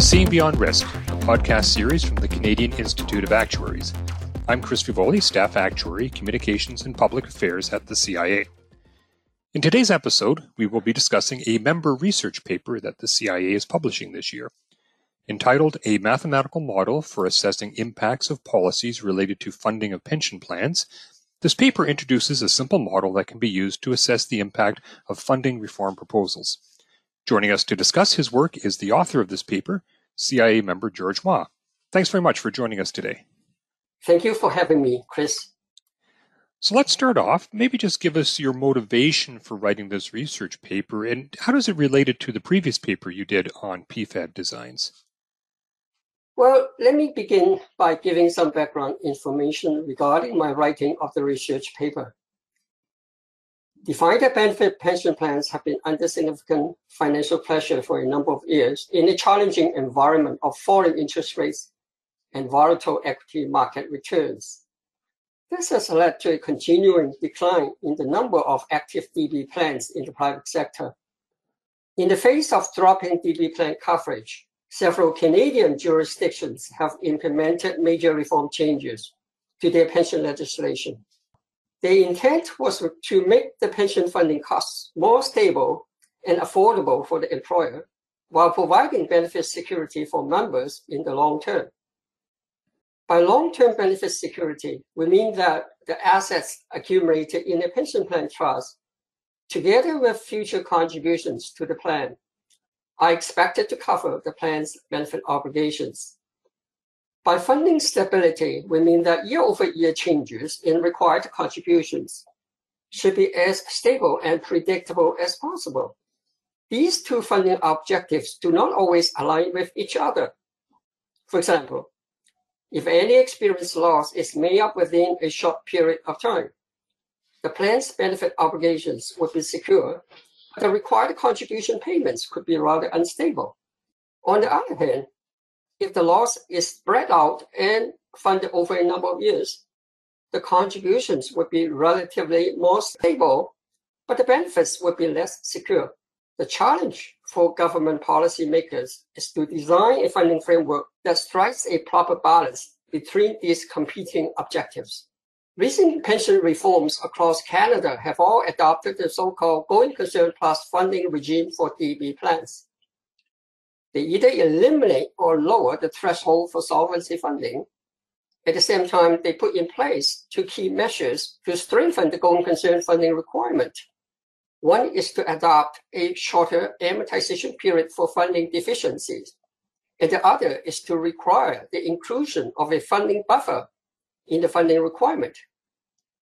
Seeing Beyond Risk, a podcast series from the Canadian Institute of Actuaries. I'm Chris Fievoli, Staff Actuary, Communications and Public Affairs at the CIA. In today's episode, we will be discussing a member research paper that the CIA is publishing this year. Entitled A Mathematical Model for Assessing Impacts of Policies Related to Funding of Pension Plans, this paper introduces a simple model that can be used to assess the impact of funding reform proposals. Joining us to discuss his work is the author of this paper, CIA member George Hua. Thanks very much for joining us today. Thank you for having me, Chris. So let's start off. Maybe just give us your motivation for writing this research paper and how does it relate to the previous paper you did on PFAD designs? Well, let me begin by giving some background information regarding my writing of the research paper. Defined benefit pension plans have been under significant financial pressure for a number of years in a challenging environment of falling interest rates and volatile equity market returns. This has led to a continuing decline in the number of active DB plans in the private sector. In the face of dropping DB plan coverage, several Canadian jurisdictions have implemented major reform changes to their pension legislation. The intent was to make the pension funding costs more stable and affordable for the employer while providing benefit security for members in the long term. By long-term benefit security, we mean that the assets accumulated in a pension plan trust, together with future contributions to the plan, are expected to cover the plan's benefit obligations. By funding stability, we mean that year-over-year changes in required contributions should be as stable and predictable as possible. These two funding objectives do not always align with each other. For example, if any experience loss is made up within a short period of time, the plan's benefit obligations would be secure, but the required contribution payments could be rather unstable. On the other hand, if the loss is spread out and funded over a number of years, the contributions would be relatively more stable, but the benefits would be less secure. The challenge for government policymakers is to design a funding framework that strikes a proper balance between these competing objectives. Recent pension reforms across Canada have all adopted the so-called going concern plus funding regime for DB plans. They either eliminate or lower the threshold for solvency funding. At the same time, they put in place two key measures to strengthen the going concern funding requirement. One is to adopt a shorter amortization period for funding deficiencies. And the other is to require the inclusion of a funding buffer in the funding requirement,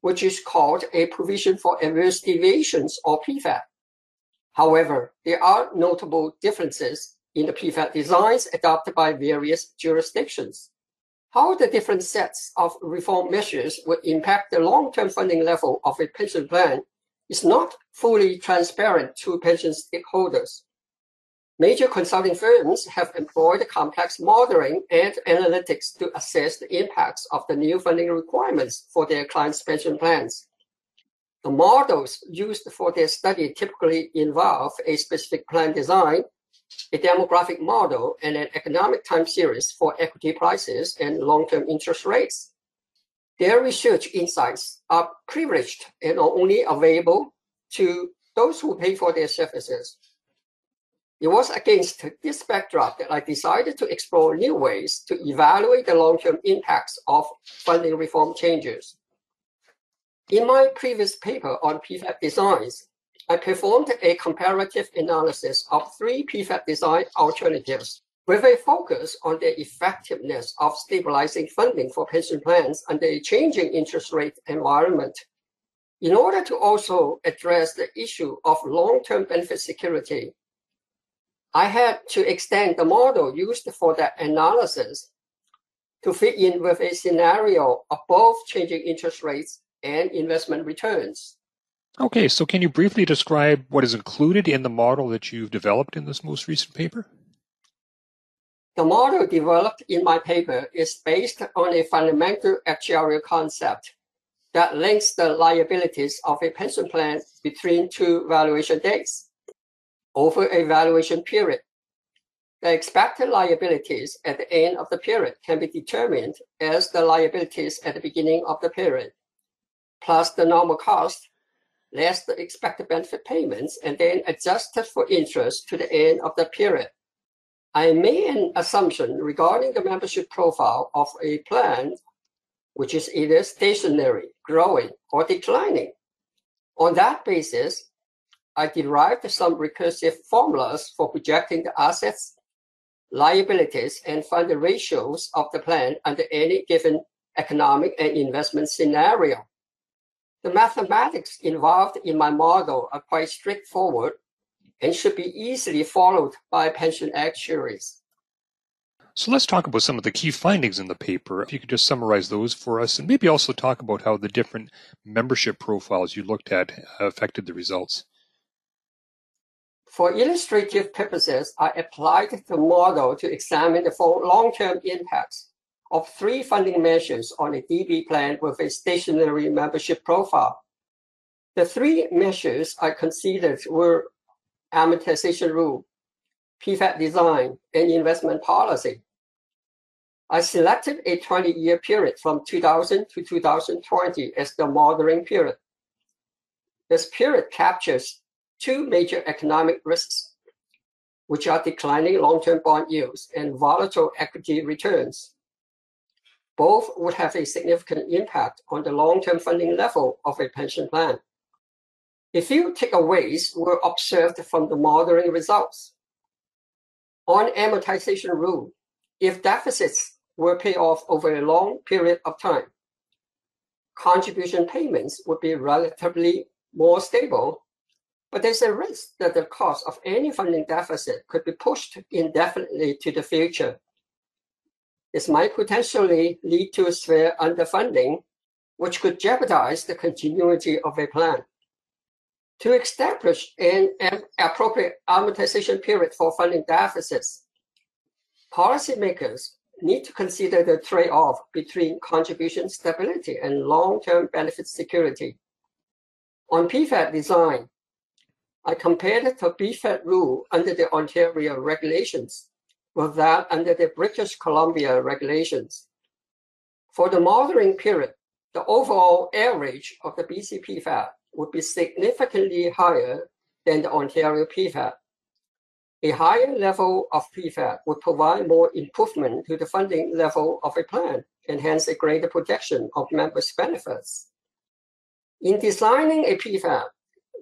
which is called a provision for adverse deviations or PFAD. However, there are notable differences in the PFAD designs adopted by various jurisdictions. How the different sets of reform measures would impact the long-term funding level of a pension plan is not fully transparent to pension stakeholders. Major consulting firms have employed complex modeling and analytics to assess the impacts of the new funding requirements for their clients' pension plans. The models used for their study typically involve a specific plan design a demographic model, and an economic time series for equity prices and long-term interest rates. Their research insights are privileged and are only available to those who pay for their services. It was against this backdrop that I decided to explore new ways to evaluate the long-term impacts of funding reform changes. In my previous paper on PFAD designs, I performed a comparative analysis of three PFAD design alternatives with a focus on the effectiveness of stabilizing funding for pension plans under a changing interest rate environment. In order to also address the issue of long-term benefit security, I had to extend the model used for that analysis to fit in with a scenario of both changing interest rates and investment returns. Okay, so can you briefly describe what is included in the model that you've developed in this most recent paper? The model developed in my paper is based on a fundamental actuarial concept that links the liabilities of a pension plan between two valuation dates over a valuation period. the expected liabilities at the end of the period can be determined as the liabilities at the beginning of the period, plus the normal cost, less the expected benefit payments, and then adjusted for interest to the end of the period. I made an assumption regarding the membership profile of a plan which is either stationary, growing, or declining. On that basis, I derived some recursive formulas for projecting the assets liabilities, and fund ratios of the plan under any given economic and investment scenario. The mathematics involved in my model are quite straightforward and should be easily followed by pension actuaries. So let's talk about some of the key findings in the paper. If you could just summarize those for us, and maybe also talk about how the different membership profiles you looked at affected the results. For illustrative purposes, I applied the model to examine the long-term impacts of three funding measures on a DB plan with a stationary membership profile. The three measures I considered were amortization rule, PFAD design, and investment policy. I selected a 20-year period from 2000 to 2020 as the modeling period. This period captures two major economic risks, which are declining long-term bond yields and volatile equity returns. Both would have a significant impact on the long-term funding level of a pension plan. A few takeaways were observed from the modeling results. On amortization rule, if deficits were paid off over a long period of time, contribution payments would be relatively more stable but there's a risk that the cost of any funding deficit could be pushed indefinitely to the future. This might potentially lead to severe underfunding, which could jeopardize the continuity of a plan. To establish an appropriate amortization period for funding deficits, policymakers need to consider the trade-off between contribution stability and long-term benefit security. On PFAD design, I compared the PFAD rule under the Ontario regulations with that under the British Columbia regulations. For the modeling period, the overall average of the BC PFAD would be significantly higher than the Ontario PFAD. A higher level of PFAD would provide more improvement to the funding level of a plan and hence a greater protection of members' benefits. In designing a PFAD,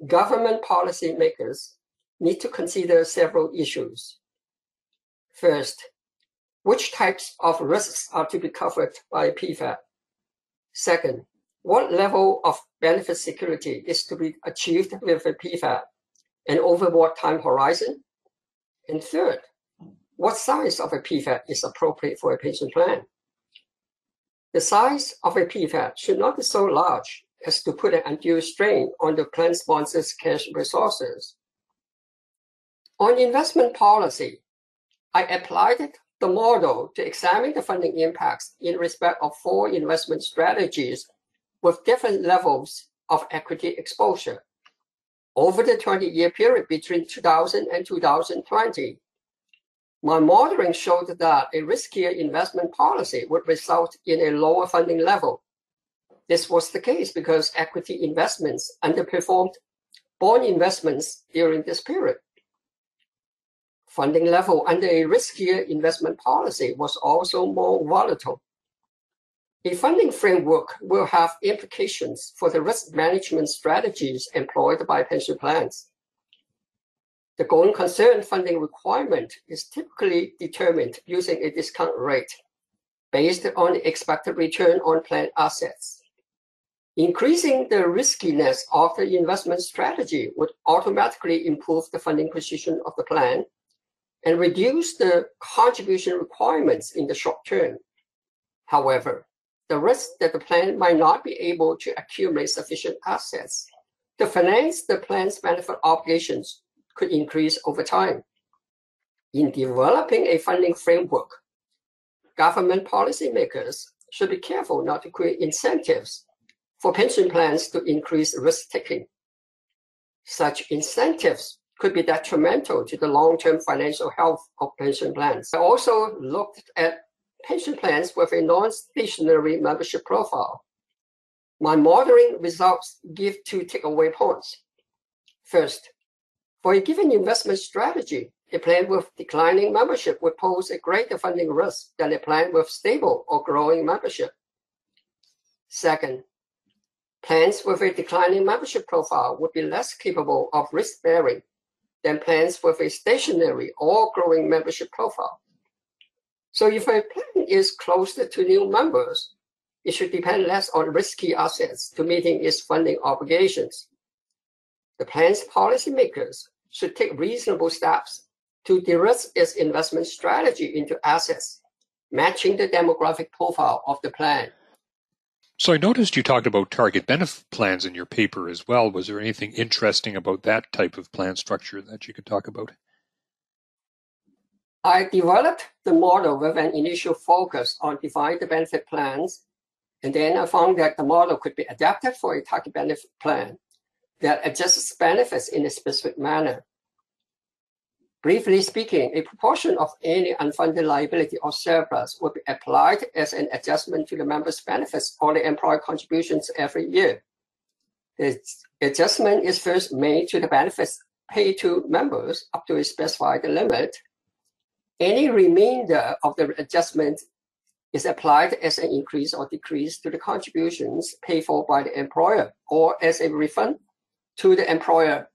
government policymakers need to consider several issues. First, which types of risks are to be covered by PFAD? Second, what level of benefit security is to be achieved with a PFAD and over what time horizon? And third, what size of a PFAD is appropriate for a pension plan? The size of a PFAD should not be so large as to put an undue strain on the plan sponsor's cash resources. On investment policy, I applied the model to examine the funding impacts in respect of four investment strategies with different levels of equity exposure. Over the 20-year period between 2000 and 2020, my modeling showed that a riskier investment policy would result in a lower funding level this was the case because equity investments underperformed bond investments during this period. Funding level under a riskier investment policy was also more volatile. A funding framework will have implications for the risk management strategies employed by pension plans. The going concern funding requirement is typically determined using a discount rate based on the expected return on plan assets. Increasing the riskiness of the investment strategy would automatically improve the funding position of the plan and reduce the contribution requirements in the short term. However, the risk that the plan might not be able to accumulate sufficient assets to finance the plan's benefit obligations could increase over time. In developing a funding framework, government policymakers should be careful not to create incentives for pension plans to increase risk taking. Such incentives could be detrimental to the long-term financial health of pension plans. I also looked at pension plans with a non-stationary membership profile. My modeling results give two takeaway points. First, for a given investment strategy, a plan with declining membership would pose a greater funding risk than a plan with stable or growing membership. Second, plans with a declining membership profile would be less capable of risk bearing than plans with a stationary or growing membership profile. So if a plan is closer to new members, it should depend less on risky assets to meeting its funding obligations. The plan's policymakers should take reasonable steps to de-risk its investment strategy into assets, matching the demographic profile of the plan. So I noticed you talked about target benefit plans in your paper as well. Was there anything interesting about that type of plan structure that you could talk about? I developed the model with an initial focus on defined benefit plans, and then I found that the model could be adapted for a target benefit plan that adjusts benefits in a specific manner. Briefly speaking, a proportion of any unfunded liability or surplus will be applied as an adjustment to the member's benefits or the employer contributions every year. The adjustment is first made to the benefits paid to members up to a specified limit. Any remainder of the adjustment is applied as an increase or decrease to the contributions paid for by the employer or as a refund to the employer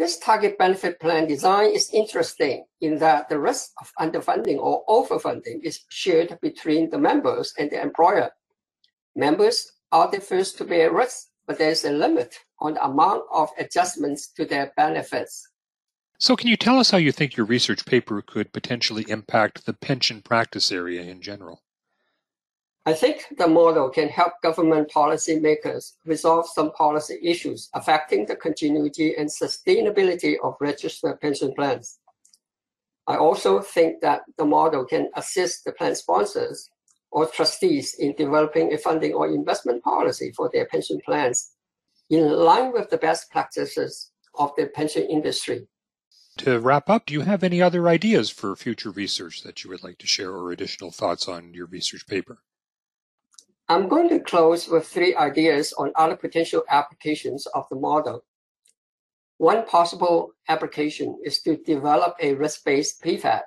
this target benefit plan design is interesting in that the risk of underfunding or overfunding is shared between the members and the employer. Members are the first to bear risk, but there is a limit on the amount of adjustments to their benefits. So, can you tell us how you think your research paper could potentially impact the pension practice area in general? I think the model can help government policymakers resolve some policy issues affecting the continuity and sustainability of registered pension plans. I also think that the model can assist the plan sponsors or trustees in developing a funding or investment policy for their pension plans in line with the best practices of the pension industry. To wrap up, do you have any other ideas for future research that you would like to share or additional thoughts on your research paper? I'm going to close with three ideas on other potential applications of the model. One possible application is to develop a risk-based PFAD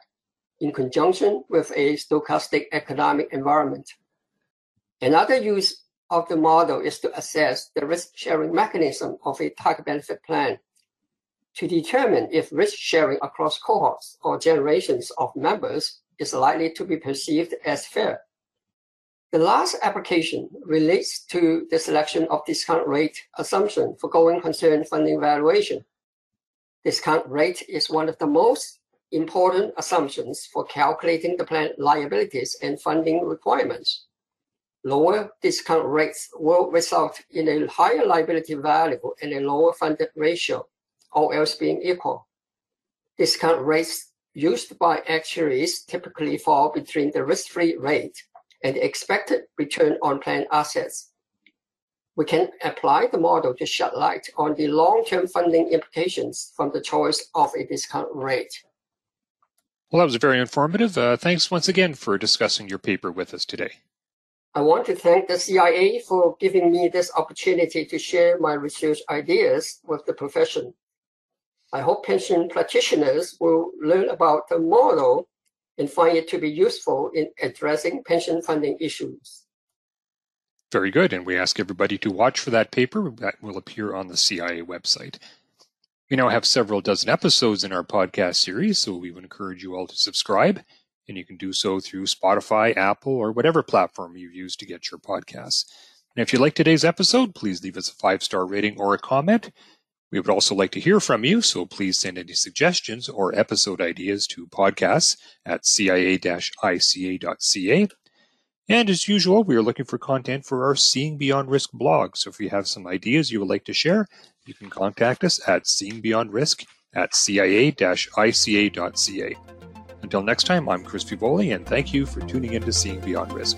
in conjunction with a stochastic economic environment. Another use of the model is to assess the risk-sharing mechanism of a target benefit plan to determine if risk sharing across cohorts or generations of members is likely to be perceived as fair. The last application relates to the selection of discount rate assumption for going concern funding valuation. Discount rate is one of the most important assumptions for calculating the plan liabilities and funding requirements. Lower discount rates will result in a higher liability value and a lower funded ratio, all else being equal. Discount rates used by actuaries typically fall between the risk-free rate and the expected return on plan assets. We can apply the model to shed light on the long-term funding implications from the choice of a discount rate. Well, that was very informative. Uh, thanks once again for discussing your paper with us today. I want to thank the CIA for giving me this opportunity to share my research ideas with the profession. I hope pension practitioners will learn about the model and find it to be useful in addressing pension funding issues. Very good. And we ask everybody to watch for that paper that will appear on the CIA website. We now have several dozen episodes in our podcast series, so we would encourage you all to subscribe. And you can do so through Spotify, Apple, or whatever platform you use to get your podcasts. And if you like today's episode, please leave us a five star rating or a comment. We would also like to hear from you, so please send any suggestions or episode ideas to podcasts at cia-ica.ca. And as usual, we are looking for content for our Seeing Beyond Risk blog. So if you have some ideas you would like to share, you can contact us at seeingbeyondrisk at cia-ica.ca. Until next time, I'm Chris Fievoli, and thank you for tuning in to Seeing Beyond Risk.